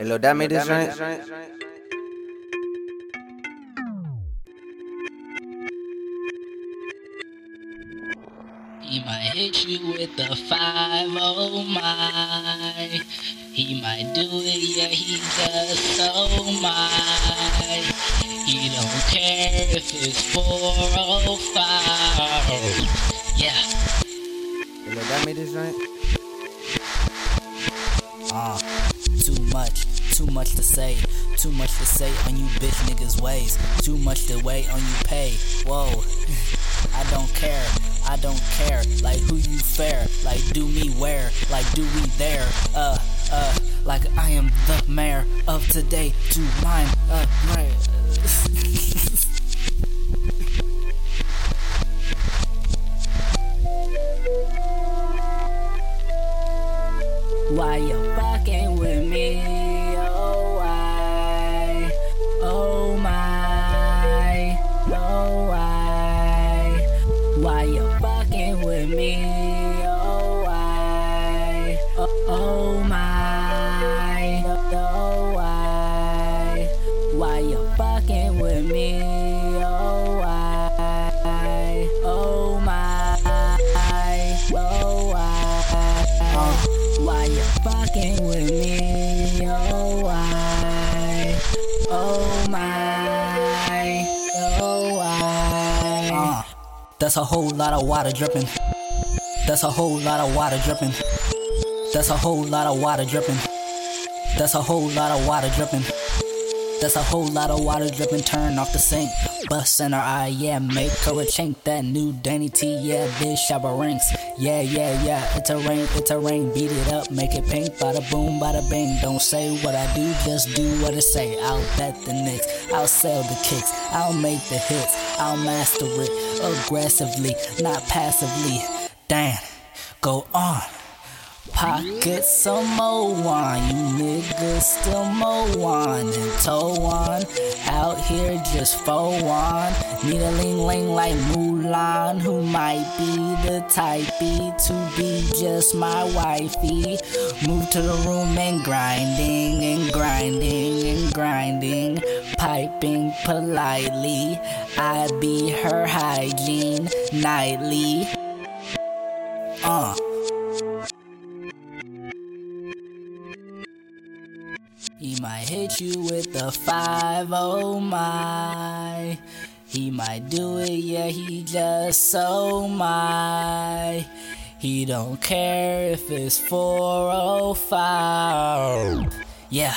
Hey, Lil Dap made this joint. He might hit you with the five oh my. He might do it, yeah, he just so my. He don't care if it's four oh five. Yeah. Hey, Lil Dap made this joint. Uh, too much, too much to say, too much to say on you bitch niggas' ways, too much to wait on you pay. Whoa, I don't care, I don't care. Like who you fair, like do me where, like do we there. Uh, uh, like I am the mayor of today to mine. Uh, right. Why you fucking with me? Oh why? Oh my? Oh why? Why you fucking with me? Oh why? Oh, oh my? Oh why? Why you fucking with me? You fucking with me? Oh? Oh my? Oh? Uh, that's a whole lot of water dripping. That's a whole lot of water dripping. That's a whole lot of water dripping. That's a whole lot of water dripping. That's a whole lot of water dripping. Turn off the sink. Bust in her eye, yeah. Make her a chink. That new Danny T, yeah. Bitch, shower rinks. Yeah, yeah, yeah. It's a rain, it's a rain. Beat it up, make it pink. Bada boom, bada bing. Don't say what I do, just do what I say. I'll bet the Knicks. I'll sell the kicks. I'll make the hits. I'll master it aggressively, not passively. Damn, go on. Pocket some more wine, you niggas still more wine and toe on. Out here just for one. Need a ling ling like Mulan, who might be the typey to be just my wifey. Move to the room and grinding and grinding and grinding, piping politely. I be her hygiene nightly. Uh. He might hit you with the five oh my. He might do it, yeah, he just so my. He don't care if it's 405. Yeah.